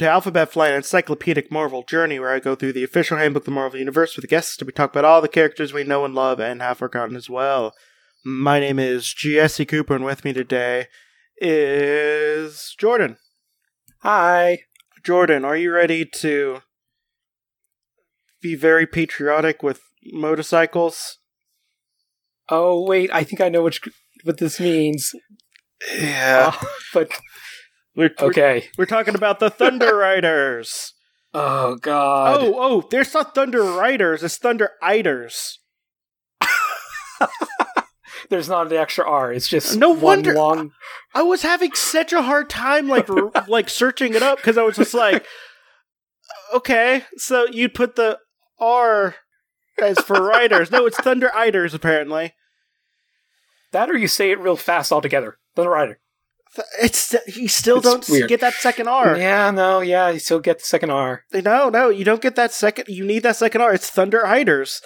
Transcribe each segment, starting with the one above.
to Alphabet Flight Encyclopedic Marvel Journey, where I go through the official handbook of the Marvel Universe with guests to talk about all the characters we know and love and have forgotten as well. My name is Jesse Cooper, and with me today is Jordan. Hi. Jordan, are you ready to be very patriotic with motorcycles? Oh wait, I think I know which what this means. Yeah, Uh, but we're, we're okay. we're talking about the Thunder Riders. Oh god. Oh, oh, there's not Thunder Riders, it's Thunder Iders. There's not an extra R. It's just No one wonder- long. I was having such a hard time, like, r- like searching it up because I was just like, okay, so you'd put the R as for riders. No, it's Thunder Iders apparently. That or you say it real fast altogether. Thunder Rider. It's you still It's don't weird. get that second R. Yeah, no, yeah, you still get the second R. No, no, you don't get that second. You need that second R. It's Thunder Iders.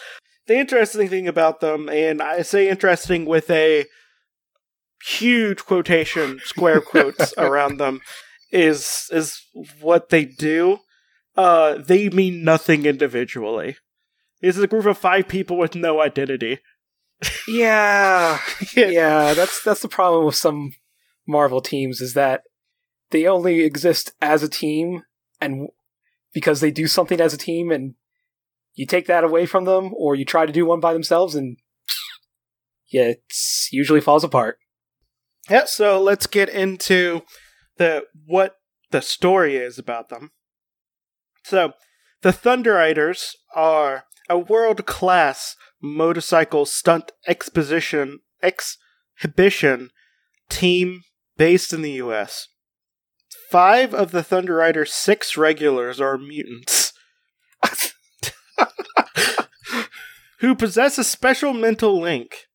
The interesting thing about them, and I say interesting with a huge quotation, square quotes around them, is is what they do. Uh, they mean nothing individually. This is a group of five people with no identity. Yeah, yeah. That's that's the problem with some Marvel teams is that they only exist as a team, and because they do something as a team, and you take that away from them, or you try to do one by themselves, and yeah, it usually falls apart. Yeah, so let's get into the what the story is about them. So, the Thunderiders are a world-class motorcycle stunt exposition exhibition team based in the US. Five of the Thunderiders' six regulars are mutants. who possess a special mental link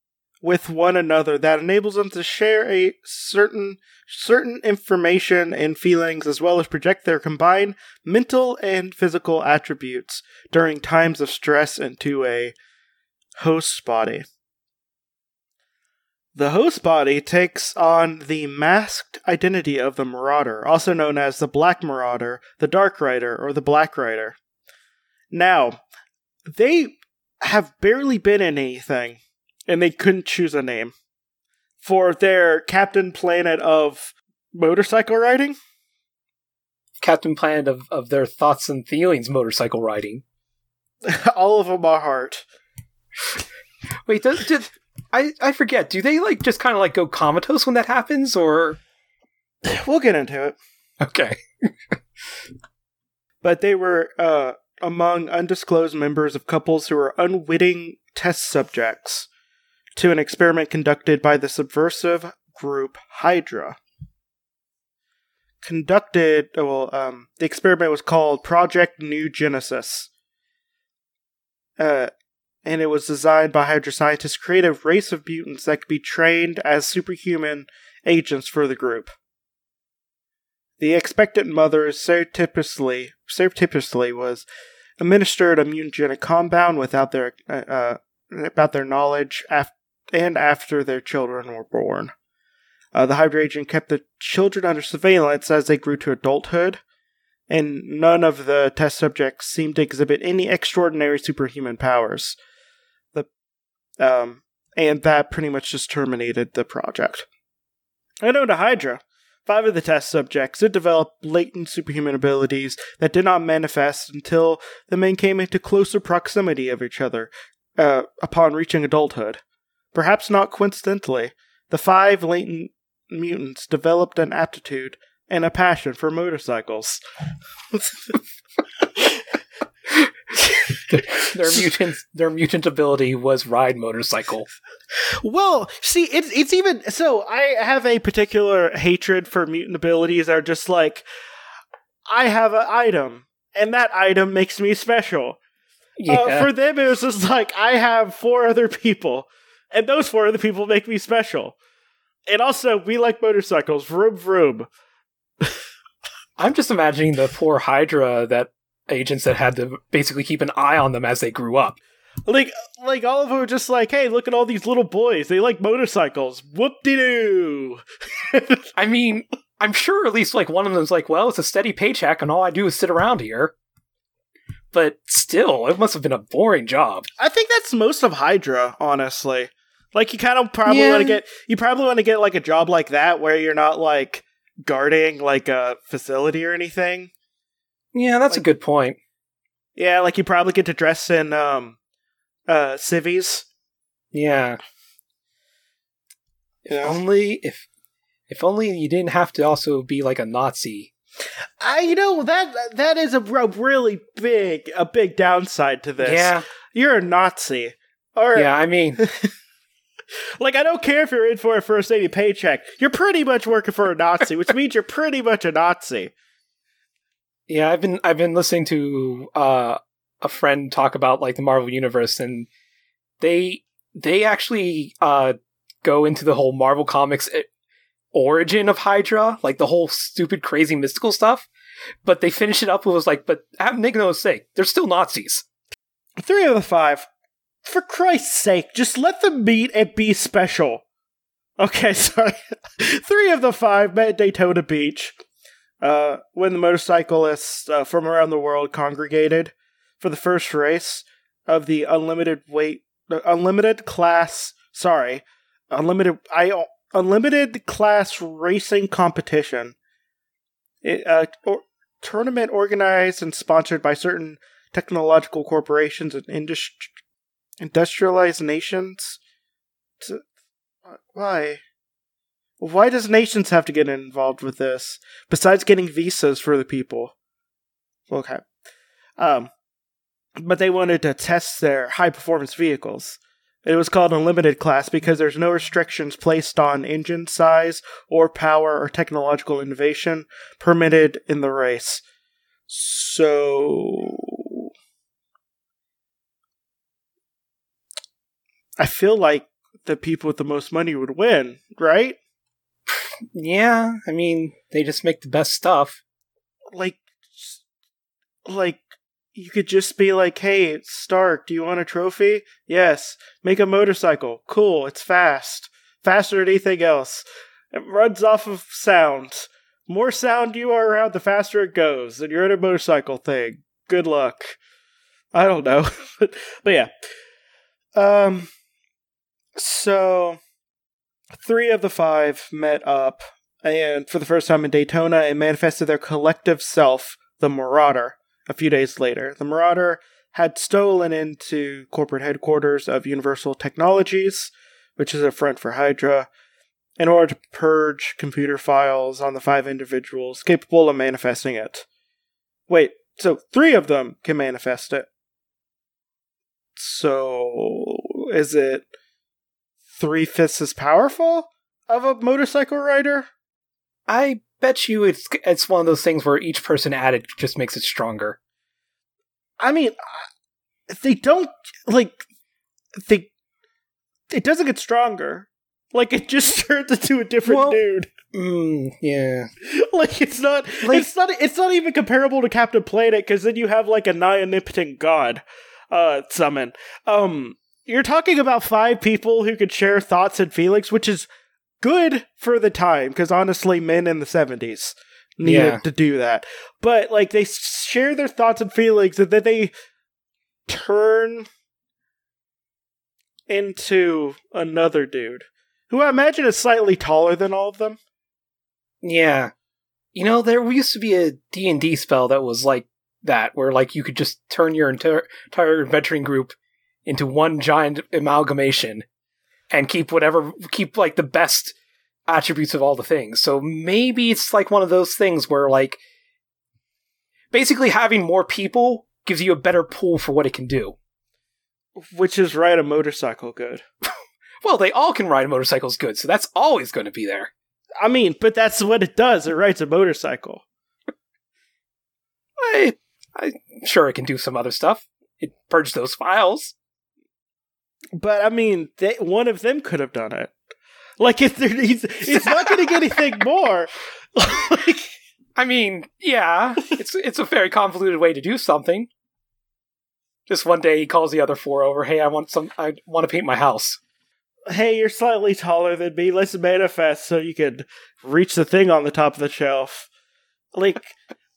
with one another that enables them to share a certain certain information and feelings as well as project their combined mental and physical attributes during times of stress into a host body. The host body takes on the masked identity of the Marauder, also known as the Black Marauder, the Dark Rider, or the Black Rider. Now, they have barely been in anything and they couldn't choose a name for their Captain Planet of motorcycle riding. Captain Planet of, of their thoughts and feelings motorcycle riding. All of them are heart. Wait, does, did I I forget? Do they like just kind of like go comatose when that happens, or We'll get into it. okay? But they were uh, among undisclosed members of couples who were unwitting test subjects to an experiment conducted by the subversive group Hydra. Conducted, well, um, the experiment was called Project New Genesis. Uh, and it was designed by Hydra to create a race of mutants that could be trained as superhuman agents for the group. The expectant mother surreptitiously, surreptitiously was administered a mutagenic compound without their uh, uh, about their knowledge af- and after their children were born. Uh, the Hydra agent kept the children under surveillance as they grew to adulthood, and none of the test subjects seemed to exhibit any extraordinary superhuman powers. Um, and that pretty much just terminated the project. I know to Hydra. Five of the test subjects did develop latent superhuman abilities that did not manifest until the men came into closer proximity of each other uh, upon reaching adulthood. Perhaps not coincidentally, the five latent mutants developed an aptitude and a passion for motorcycles. their mutant their mutant ability was ride motorcycle. Well, see, it's it's even so. I have a particular hatred for mutant abilities that are just like I have an item, and that item makes me special. Yeah, Uh, for them, it was just like I have four other people, and those four other people make me special. And also, we like motorcycles. Vroom vroom. I'm just imagining the poor Hydra that agents that had to basically keep an eye on them as they grew up. Like, like all of them are just like, hey, look at all these little boys. They like motorcycles. Whoop de doo. I mean, I'm sure at least like one of them's like, well, it's a steady paycheck, and all I do is sit around here. But still, it must have been a boring job. I think that's most of Hydra, honestly. Like you kind of probably Yeah. want to get you probably want to get like a job like that where you're not like guarding like a facility or anything. Yeah, that's a good point. Yeah, like you probably get to dress in um uh civvies. Yeah. If Yeah. only if if only you didn't have to also be like a Nazi. I you know that that is a really big a big downside to this. Yeah. You're a Nazi. Or Yeah, I mean, like I don't care if you're in for a first lady paycheck. You're pretty much working for a Nazi, which means you're pretty much a Nazi. Yeah, I've been I've been listening to uh a friend talk about like the Marvel universe and they they actually uh go into the whole Marvel comics eh, origin of Hydra, like the whole stupid crazy mystical stuff, but they finish it up with was like but have make no mistake, they're still Nazis. Three of the five. For Christ's sake, just let them meet and be special. Okay, sorry. Three of the five met at Daytona Beach uh, when the motorcyclists uh, from around the world congregated for the first race of the unlimited weight, uh, unlimited class. Sorry, unlimited. I unlimited class racing competition. It, uh, or, tournament organized and sponsored by certain technological corporations and industri- industrialized nations. To, why? Why does nations have to get involved with this? Besides getting visas for the people. Okay. Um, but they wanted to test their high performance vehicles. It was called Unlimited Class because there's no restrictions placed on engine size or power or technological innovation permitted in the race. So I feel like the people with the most money would win, right? Yeah, I mean, they just make the best stuff. Like like you could just be like, "Hey, Stark, do you want a trophy?" "Yes." "Make a motorcycle." "Cool, it's fast. Faster than anything else. It runs off of sound. More sound you are around, the faster it goes. And you're in a motorcycle thing. Good luck. I don't know. but, but yeah. Um so three of the five met up and for the first time in Daytona and manifested their collective self, the Marauder, a few days later. The Marauder had stolen into corporate headquarters of Universal Technologies, which is a front for Hydra, in order to purge computer files on the five individuals capable of manifesting it. Wait, so three of them can manifest it. So, is it three fifths as powerful of a motorcycle rider? I bet you it's it's one of those things where each person added just makes it stronger. I mean, they don't like they. It doesn't get stronger. Like it just turns into a different Well- dude. Mm, yeah. Like it's not. Like- it's not. It's not even comparable to Captain Planet because then you have like a omnipotent god uh summon. Um, you're talking about five people who could share thoughts and feelings, which is good for the time because honestly, men in the seventies needed Yeah. to do that. But like they share their thoughts and feelings, and then they turn into another dude who I imagine is slightly taller than all of them. Yeah. You know, there used to be a D&D spell that was like that, where like you could just turn your entire, entire adventuring group into one giant amalgamation and keep whatever, keep like the best attributes of all the things. So maybe it's like one of those things where like basically having more people gives you a better pool for what it can do. Which is ride a motorcycle good. Well, they all can ride motorcycles good, so that's always going to be there. I mean, but that's what it does. It rides a motorcycle. I, I'm sure it can do some other stuff. It purged those files. But I mean, they, one of them could have done it. Like, if there, he's, it's not going to get anything more. like, I mean, yeah, it's it's a very convoluted way to do something. Just one day he calls the other four over. Hey, I want some. I want to paint my house. hey, you're slightly taller than me. Let's manifest so you can reach the thing on the top of the shelf. Like,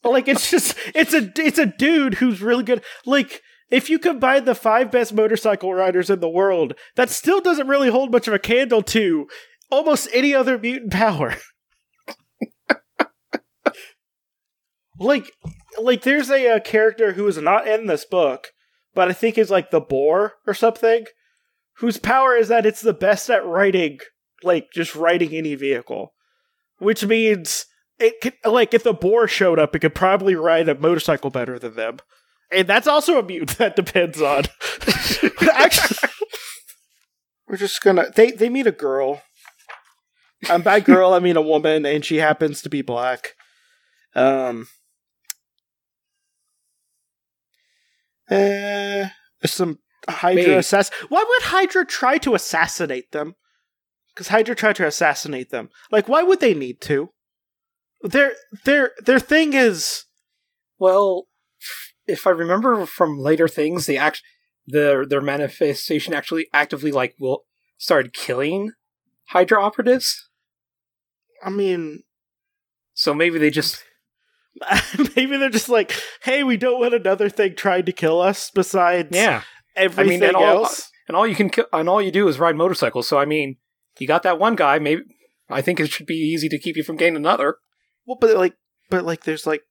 like it's just it's a it's a dude who's really good. Like, if you combine the five best motorcycle riders in the world, that still doesn't really hold much of a candle to almost any other mutant power. like, like there's a, a character who is not in this book, but I think is like the boar or something whose power is that it's the best at riding, like just riding any vehicle, which means it could, like if the boar showed up, it could probably ride a motorcycle better than them, and that's also a mute that depends on. Actually, we're just gonna they they meet a girl. And by girl, I mean a woman, and she happens to be black. Um. Uh, some Hydra assass. Why would Hydra try to assassinate them? Because Hydra tried to assassinate them. Like, why would they need to? Their their their thing is. Well, if I remember from later things, they act their their manifestation actually actively like will started killing Hydra operatives. I mean, so maybe they just maybe they're just like, hey, we don't want another thing trying to kill us. Besides, yeah, everything I mean, and all, else, and all you can and all you do is ride motorcycles. So I mean, you got that one guy. Maybe I think it should be easy to keep you from getting another. Well, but like, but like, there's like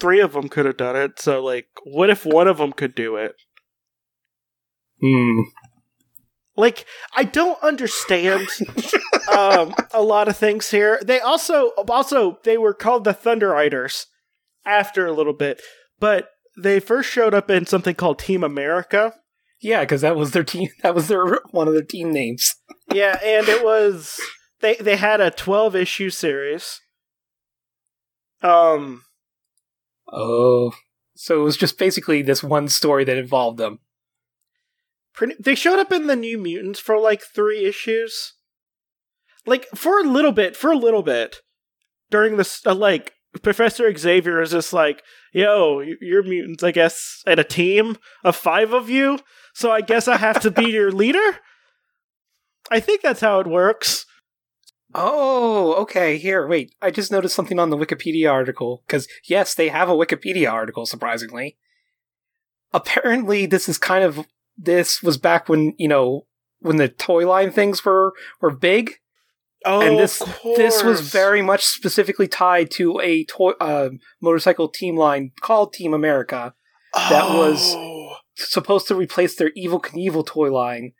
three of them could have done it. So like, what if one of them could do it? Hmm. Like, I don't understand um, a lot of things here. They also, also, they were called the Thunder Riders after a little bit, but they first showed up in something called Team America. Yeah, because that was their team. That was their one of their team names. yeah, and it was they they had a twelve issue series. Um. Oh, so it was just basically this one story that involved them. Pretty, they showed up in the New Mutants for like three issues, like for a little bit, for a little bit during this, uh, like Professor Xavier is just like, yo, you're mutants, I guess, at a team of five of you, so I guess I have to be your leader? I think that's how it works. Oh, okay. Here, wait. I just noticed something on the Wikipedia article. Because, yes, they have a Wikipedia article, surprisingly. Apparently, this is kind of. This was back when, you know, when the toy line things were, were big. Oh, and this this was very much specifically tied to a toy, uh, motorcycle team line called Team America that oh. was supposed to replace their Evel Knievel toy line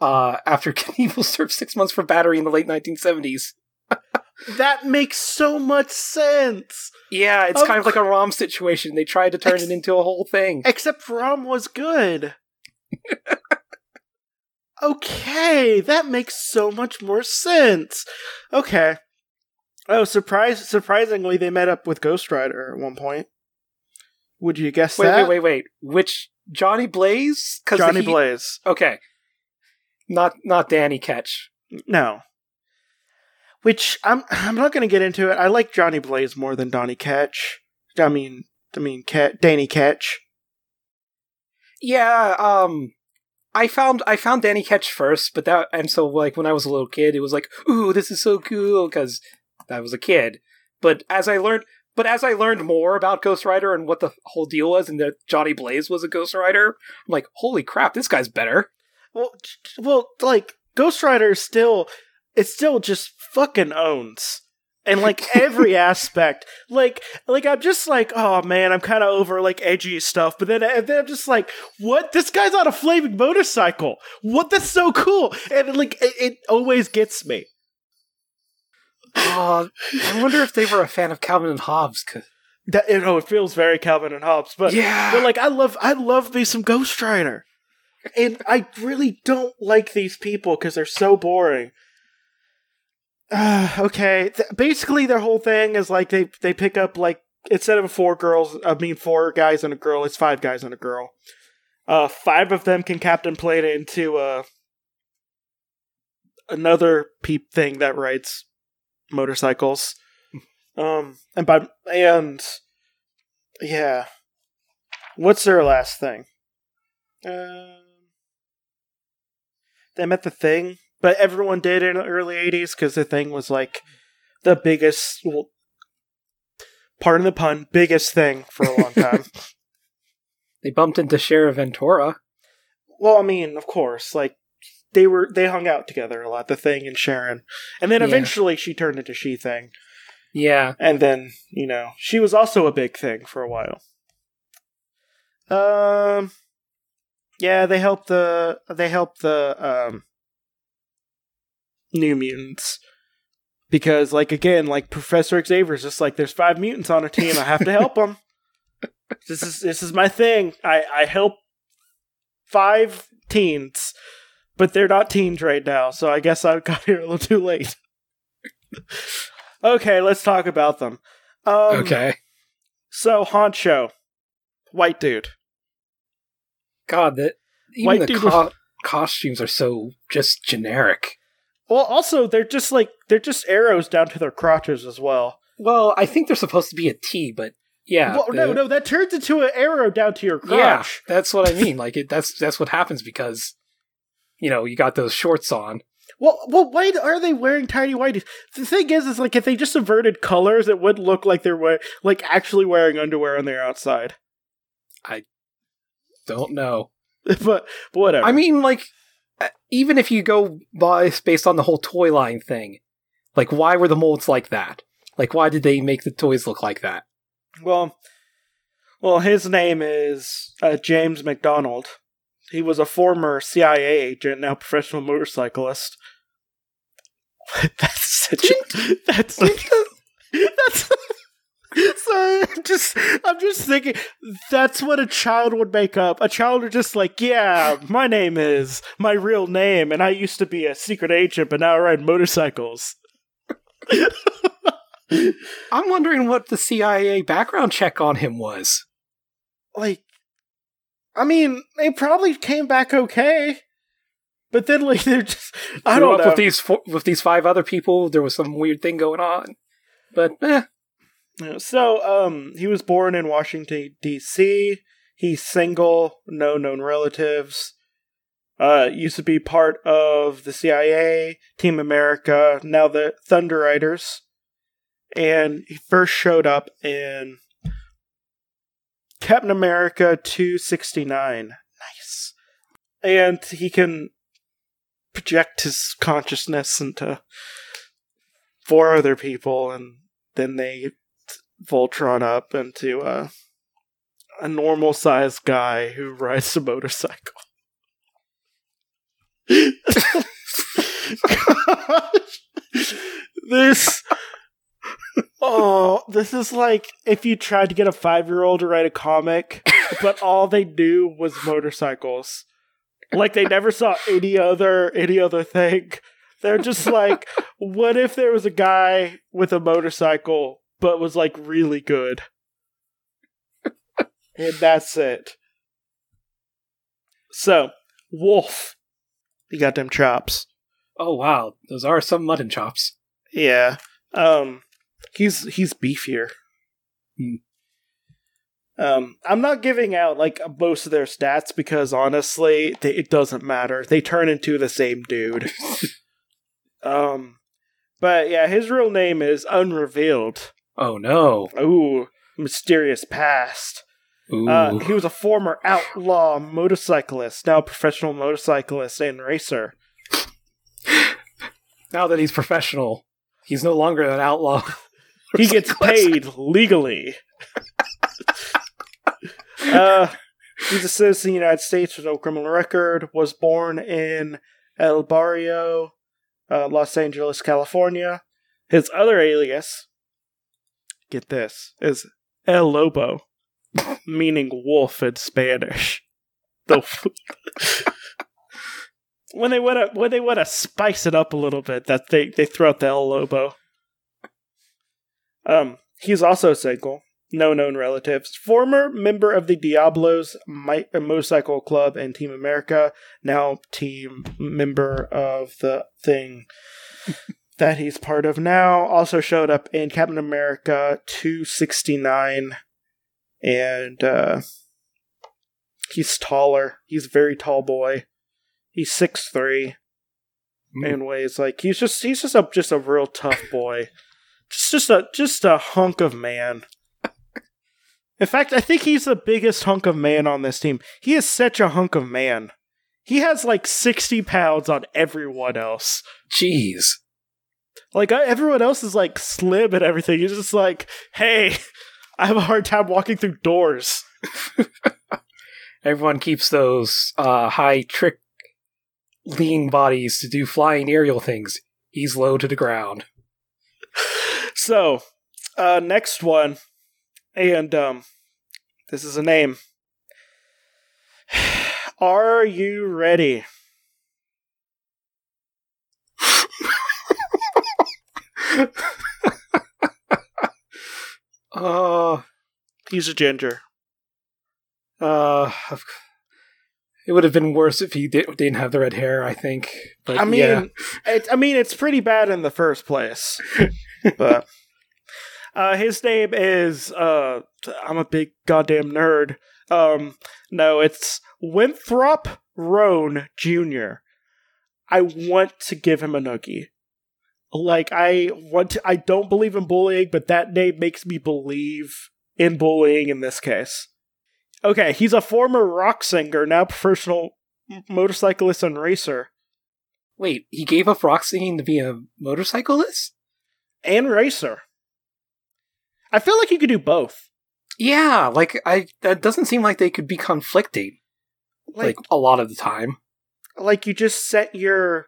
uh, after Knievel served six months for battery in the late 1970s. that makes so much sense. Yeah, it's of kind of like a ROM situation. They tried to turn ex- it into a whole thing. Except ROM was good. Okay, that makes so much more sense. Okay. Oh, surprise! Surprisingly, they met up with Ghost Rider at one point. Would you guess wait, that? Wait, wait, wait. Which Johnny Blaze? Johnny he... Blaze. Okay. Not not Danny Ketch. No. Which I'm I'm not going to get into it. I like Johnny Blaze more than Danny Ketch. I mean, I mean, Cat Danny Ketch. Yeah. Um. I found I found Danny Ketch first, but that and so like when I was a little kid, it was like, ooh, this is so cool because I was a kid. But as I learned, but as I learned more about Ghost Rider and what the whole deal was, and that Johnny Blaze was a Ghost Rider, I'm like, holy crap, this guy's better. Well, well, like Ghost Rider is still, it still just fucking owns. And like every aspect. Like like i'm just like oh man i'm kind of over like edgy stuff. But then, and then i'm just like what? This guy's on a flaming motorcycle. What? That's so cool. And like it, it always gets me. Uh, i wonder if they were a fan of calvin and hobbes that you know it feels very calvin and hobbes but yeah. but like i love i love me some ghost rider and i really don't like these people because they're so boring uh, okay. Th- basically, their whole thing is like they they pick up like instead of four girls, I mean four guys and a girl, it's five guys and a girl. Uh, five of them can captain plane into uh another peep thing that rides motorcycles. Um, and by and yeah, what's their last thing? Um, they met the Thing, but everyone did in the early '80s because the Thing was like the biggest. Well, pardon the pun, biggest thing for a long time. they bumped into Sharon Ventura. Well, I mean, of course, like they were they hung out together a lot, the thing and Sharon. And then Yeah. eventually she turned into she thing. Yeah. And then, you know, she was also a big thing for a while. Um Yeah, they help the they helped the um New Mutants. Because like again, like Professor Xavier's just like there's five mutants on a team, I have to help them. this is this is my thing. I I help five teens, but they're not teens right now, so I guess I got here a little too late. okay, let's talk about them. Um, okay. So Honcho, white dude. God, that even White the co- costumes are so just generic. Well, also they're just like they're just arrows down to their crotches as well. Well, I think they're supposed to be a T, but yeah. well, no, the- no, that turns into an arrow down to your crotch. Yeah, that's what I mean. Like it, that's that's what happens because you know you got those shorts on. Well, well, why are they wearing tiny whiteies? The thing is, is like if they just inverted colors, it would look like they're wear- like actually wearing underwear on their outside. Don't know. but, but whatever. I mean, like uh, even if you go by based on the whole toy line thing, like why were the molds like that? Like why did they make the toys look like that? Well, well, his name is uh, James McDonald. He was a former CIA agent, now professional motorcyclist. that's such. A, that's that's. Sorry, I'm just I'm just thinking that's what a child would make up. A child would just like, yeah, my name is my real name, and I used to be a secret agent, but now I ride motorcycles. I'm wondering what the CIA background check on him was. like I mean, they probably came back okay. But then like they're just I don't know. with these four, with these five other people. There was some weird thing going on, but eh, So, um he was born in Washington DC. He's single, no known relatives. Uh used to be part of the CIA, Team America, now the Thunder Riders. And he first showed up in Captain America 269. Nice. And he can project his consciousness into four other people, and then they Voltron up into a, a normal sized guy who rides a motorcycle. This. Oh, this is like if you tried to get a five year old to write a comic, but all they knew was motorcycles. Like they never saw any other any other thing. They're just like, what if there was a guy with a motorcycle but was like really good? and that's it. So, Wolf. You got them chops. oh wow, those are some mutton chops. Yeah. Um he's he's beefier. Hmm. Um I'm not giving out like most of their stats because honestly, they, it doesn't matter. They turn into the same dude. um but yeah, his real name is unrevealed. Oh no. Ooh, mysterious past. Uh, he was a former outlaw motorcyclist, now a professional motorcyclist and racer. now that he's professional, he's no longer an outlaw. He gets paid legally. uh, he's a citizen of the United States with no criminal record. Was born in El Barrio, uh, Los Angeles, California. His other alias, get this, is El Lobo, meaning wolf in Spanish. The when they want to when they want to spice it up a little bit, that they they throw out the El Lobo. Um, he's also single, no known relatives. Former member of the Diablos uh, Motorcycle Club and Team America, now team member of the thing that he's part of now. Also showed up in Captain America 269, and uh, he's taller. He's a very tall boy. He's six three. Mm. in ways. Like he's just he's just a just a real tough boy. just just a just a hunk of man. In fact, I think he's the biggest hunk of man on this team. He is such a hunk of man. He has like 60 pounds on everyone else. Jeez. Like I- everyone else is like slim and everything. He's just like, hey, I have a hard time walking through doors. Everyone keeps those uh, high trick lean bodies to do flying aerial things. He's low to the ground. So, uh, next one, and um, this is a name. Are you ready? Uh, He's a ginger. uh, it would have been worse if he did, didn't have the red hair. I think. But I mean, yeah. it, I mean, it's pretty bad in the first place, but uh, his name is. Uh, I'm a big goddamn nerd. Um, no, it's Winthrop Roan Jr. I want to give him a noogie. Like I want to. I don't believe in bullying, but that name makes me believe in bullying in this case. Okay, he's a former rock singer, now professional motorcyclist and racer. Wait, he gave up rock singing to be a motorcyclist? and racer. I feel like you could do both. Yeah, like I that doesn't seem like they could be conflicting Like, like, a lot of the time. like you just set your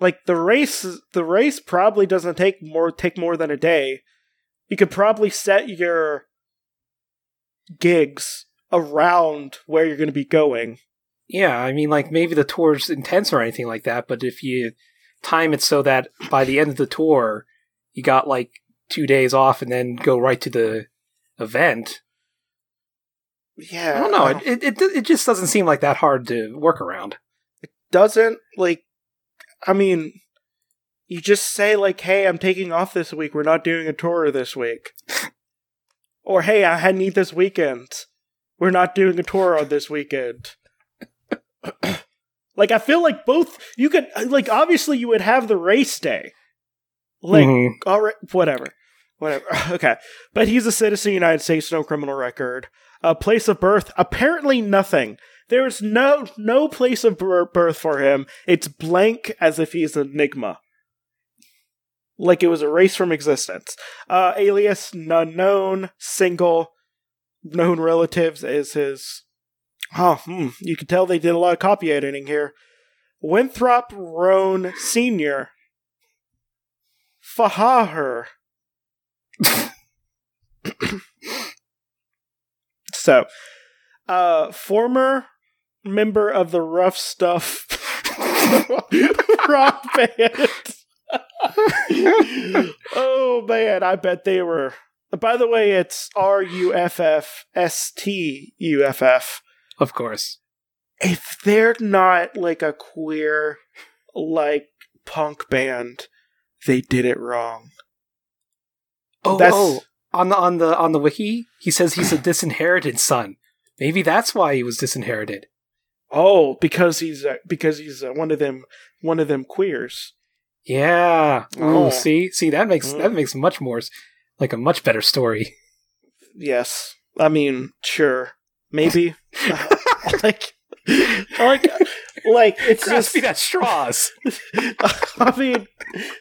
like the race. The race probably doesn't take more take more than a day. You could probably set your gigs around where you're going to be going. Yeah, I mean like maybe the tour's intense or anything like that, but if you time it so that by the end of the tour you got like 2 days off and then go right to the event. Yeah, I don't know, it it it, it just doesn't seem like that hard to work around. It doesn't like. I mean, you just say like, "Hey, I'm taking off this week. We're not doing a tour this week," or "Hey, I had need this weekend. We're not doing a tour on this weekend." like, I feel like both you could like. Obviously, you would have the race day. Like, Mhm. all right, whatever, whatever. Okay, but he's a citizen of the United States, no criminal record. A place of birth, apparently nothing. There's no no place of birth for him. It's blank, as if he's an enigma, like it was erased from existence. Uh, alias unknown, single, known relatives is his. Oh, hmm, you can tell they did a lot of copy editing here. Winthrop Roan Senior. Fahaher. so, uh, former member of the Rough Stuff rock band. oh man, I bet they were. By the way, it's R U F F S T U F F. Of course. If they're not like a queer, like punk band, they did it wrong. Oh, That's- oh, on the on the on the wiki, he says he's a disinherited son. Maybe that's why he was disinherited. Oh, because he's uh, because he's uh, one of them one of them queers. Yeah. Oh. Oh, see, see that makes Mm. that makes much more like a much better story. Yes, I mean, sure, maybe. like, like, like it's just. Grasping at straws. I mean,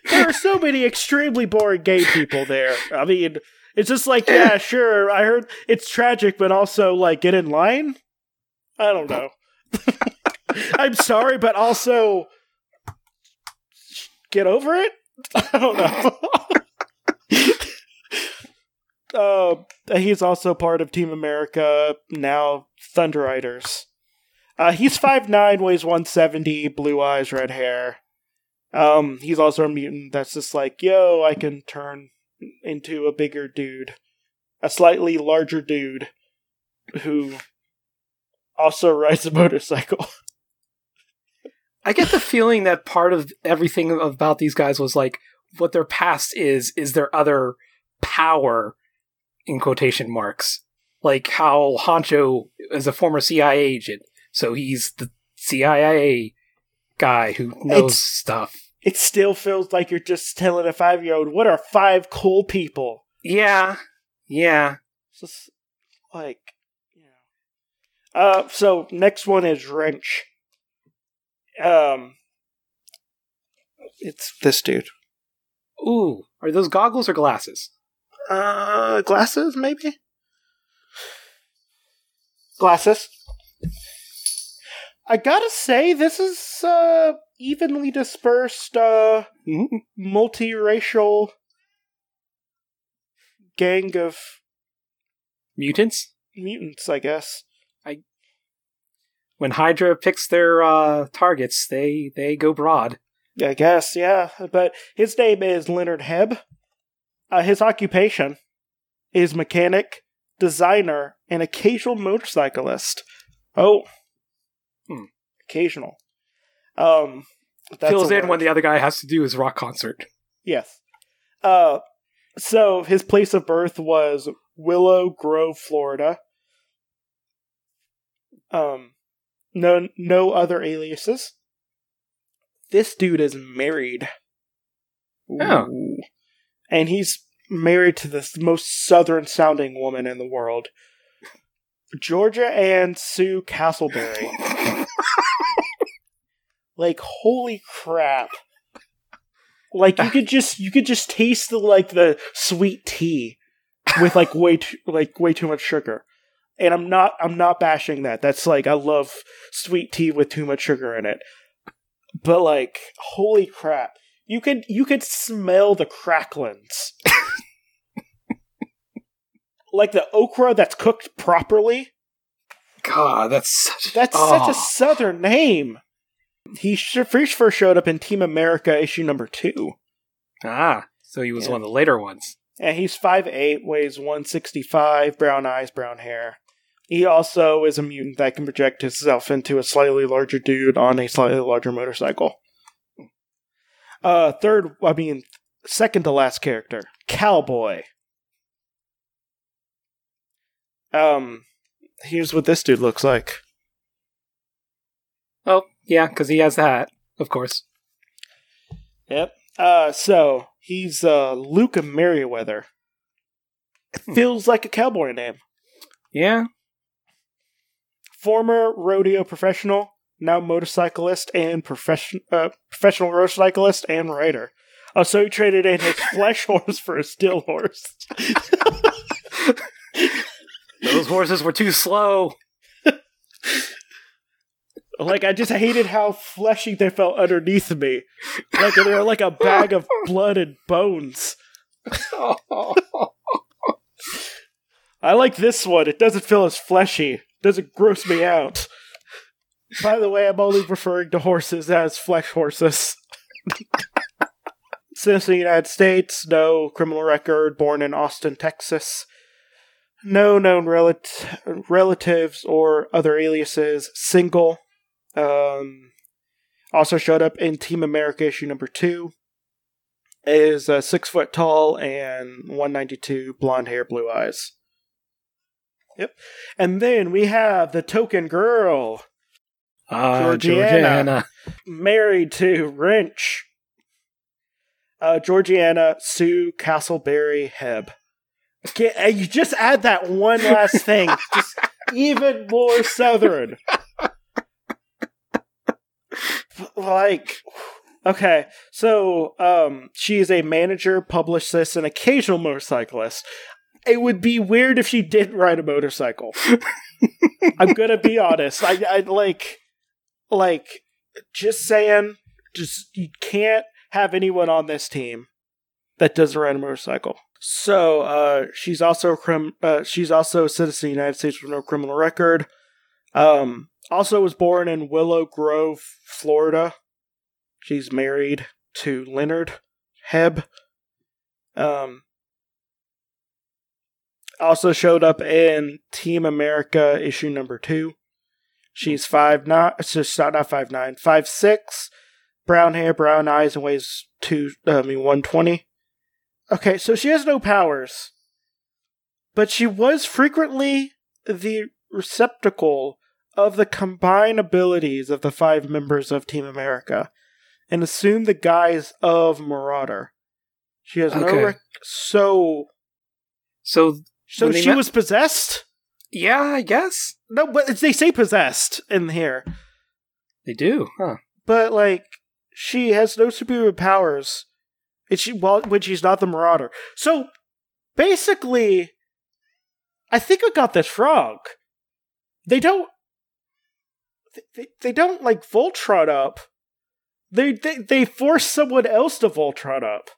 there are so many extremely boring gay people there. I mean, it's just like, yeah, sure. I heard it's tragic, but also like, get in line. I don't know. I'm sorry, but also get over it. I don't know. uh, he's also part of Team America now. Thunder Riders. Uh, he's five nine, weighs one seventy, blue eyes, red hair. Um, he's also a mutant that's just like, yo, I can turn into a bigger dude, a slightly larger dude, who also rides a motorcycle. I get the feeling that part of everything about these guys was like what their past is is their other power in quotation marks. Like how Honcho is a former CIA agent, so he's the CIA guy who knows It's- stuff. It still feels like you're just telling a five year old what are five cool people. Yeah, yeah. It's just like. Uh so next one is wrench. Um it's this dude. Ooh, are those goggles or glasses? Uh glasses maybe? Glasses. I gotta say, this is uh evenly dispersed uh Mhm. multiracial gang of Mutants. mutants, I guess. When Hydra picks their uh, targets, they they go broad. I guess, yeah. But his name is Leonard Hebb. Uh, his occupation is mechanic, designer, and occasional motorcyclist. Oh, Hmm. occasional. Um, that's Fills in word. when the other guy has to do his rock concert. Yes. Uh, so his place of birth was Willow Grove, Florida. Um, no, no other aliases. This dude is married. Oh. Ooh. And he's married to the most southern sounding woman in the world. Georgia Ann Sue Castleberry. like holy crap. Like you could just you could just taste the like the sweet tea with like way too like way too much sugar. And I'm not I'm not bashing that. That's like I love sweet tea with too much sugar in it. But like holy crap. You could you could smell the cracklings. like the okra that's cooked properly. God, that's such. That's Oh. such a southern name. He first first showed up in Team America issue number two. ah. So he was Yeah. one of the later ones. And he's 5'8, weighs 165, brown eyes, brown hair. He also is a mutant that can project himself into a slightly larger dude on a slightly larger motorcycle. Uh, third, I mean, second to last character, Cowboy. Um, here's what this dude looks like. Oh, yeah, because he has the hat, of course. Yep. Uh, so he's uh Luca Merriweather. It feels like a cowboy name. Yeah. Former rodeo professional, now motorcyclist and profession uh, professional motorcyclist and rider. Oh, so he traded in his flesh horse for a still horse. Those horses were too slow. like I just hated how fleshy they felt underneath me. Like they were like a bag of blood and bones. I like this one. It doesn't feel as fleshy. Doesn't gross me out. By the way, I'm only referring to horses as flesh horses. Of the United States, no criminal record, born in Austin, Texas. No known relat- relatives or other aliases, single. Um, also showed up in Team America issue number two. Is uh, six foot tall and 192, blonde hair, blue eyes. Yep. And then we have the token girl, Ah, Georgiana. Georgiana. married to Wrench. Uh, Georgiana Sue Castleberry Hebb. Okay, and you just add that one last thing, just even more southern. Like, okay, so um, she is a manager, publicist, and occasional motorcyclist. It would be weird if she didn't ride a motorcycle. I'm gonna be honest. I, I like, like, just saying. Just you can't have anyone on this team that doesn't ride a motorcycle. So uh, she's also a crim- uh, she's also a citizen of the United States with no criminal record. Um, also was born in Willow Grove, Florida. She's married to Leonard Hebb. Um, also showed up in Team America issue number two. She's five nine, just not not five nine, five six, brown hair, brown eyes, and weighs two. I mean one twenty. Okay, so she has no powers, but she was frequently the receptacle of the combined abilities of the five members of Team America and assumed the guise of Marauder. She has no rec- so So so she met- was possessed. yeah, I guess No, but they say possessed in here, they do, huh? but like she has no superior powers. And she well when she's not the Marauder. So basically, I think I got this wrong. They don't. They, they, they don't like Voltron up. They, they they force someone else to Voltron up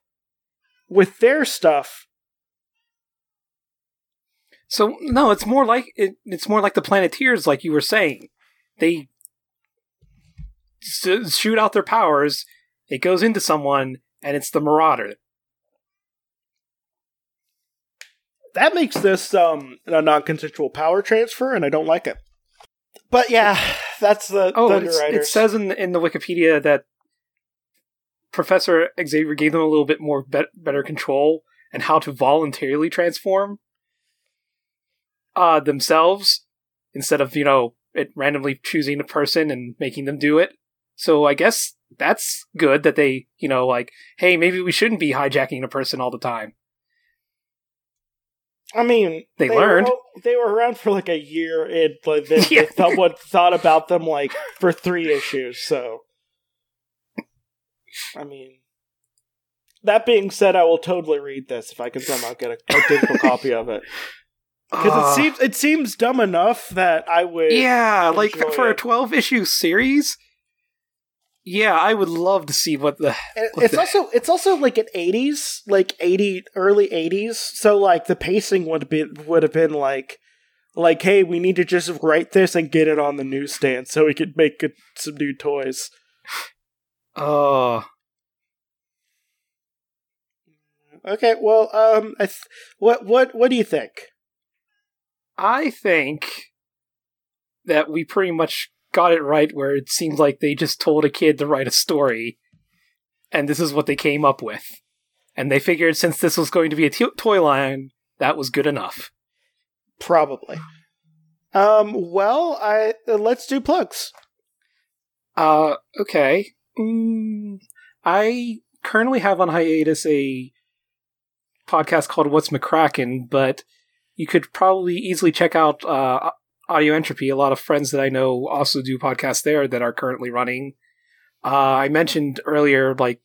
with their stuff. So no, it's more like it, it's more like the Planeteers, like you were saying. They s- shoot out their powers. It goes into someone, and it's the Marauder. That makes this um a non-consensual power transfer, and I don't like it. But yeah, that's the Oh, it says in the, in the Wikipedia that Professor Xavier gave them a little bit more bet better control and how to voluntarily transform uh, themselves instead of you know it randomly choosing a person and making them do it. So I guess that's good that they you know like hey maybe we shouldn't be hijacking a person all the time. I mean, They were- learned. they were around for like a year, and like they, Yeah. they someone thought about them like for three issues. So, I mean, that being said, I will totally read this if I can somehow get a, a digital copy of it because Ah. it seems it seems dumb enough that I would. Yeah, like for a 12 issue series. Yeah, I would love to see what the What It's the- also it's also like an eighties, like eighty early eighties. So like the pacing would be would have been like like hey, we need to just write this and get it on the newsstand so we could make it, some new toys. Oh, Okay, well, um, I th- what what what do you think? I think that we pretty much got it right where it seems like they just told a kid to write a story and this is what they came up with. And they figured since this was going to be a toy line, that was good enough. Probably. Um, well, I uh, let's do plugs. Uh, okay. Mm, I currently have on hiatus a podcast called What's McCracken, but you could probably easily check out uh, Audio Entropy. A lot of friends that I know also do podcasts there that are currently running. Uh, I mentioned earlier, like,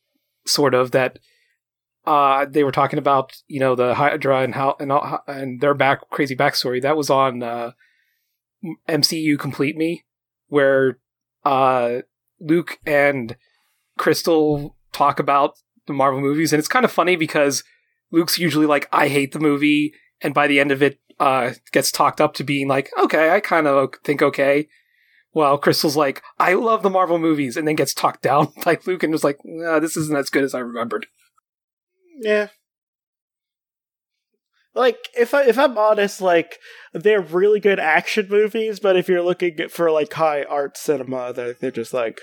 sort of, that uh, they were talking about, you know, the Hydra and how and, and their back crazy backstory. That was on uh, MCU Complete Me, where uh, Luke and Crystal talk about the Marvel movies, and it's kind of funny because Luke's usually like, "I hate the movie," and by the end of it, uh, gets talked up to being like, "Okay, I kind of think okay." While Crystal's like, "I love the Marvel movies," and then gets talked down by Luke, and was like, "This isn't as good as I remembered." Yeah. Like if I if I'm honest, like they're really good action movies, but if you're looking for like high art cinema, they're they're just like,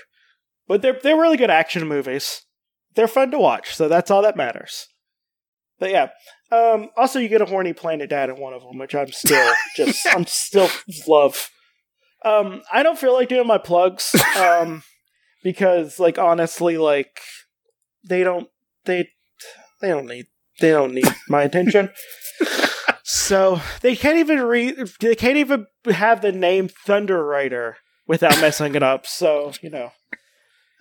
but they're they're really good action movies. They're fun to watch, so that's all that matters. But yeah, um, also you get a horny planet dad in one of them, which I'm still just I'm still love. Um, I don't feel like doing my plugs, um, because like honestly, like they don't they they don't need they don't need my attention. so they can't even read they can't even have the name Thunder Rider without messing it up. So, you know.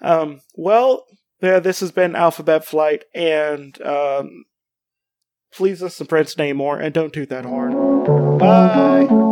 Um well, yeah, this has been Alphabet Flight and um please listen to Prince Namor and don't toot that horn. Bye.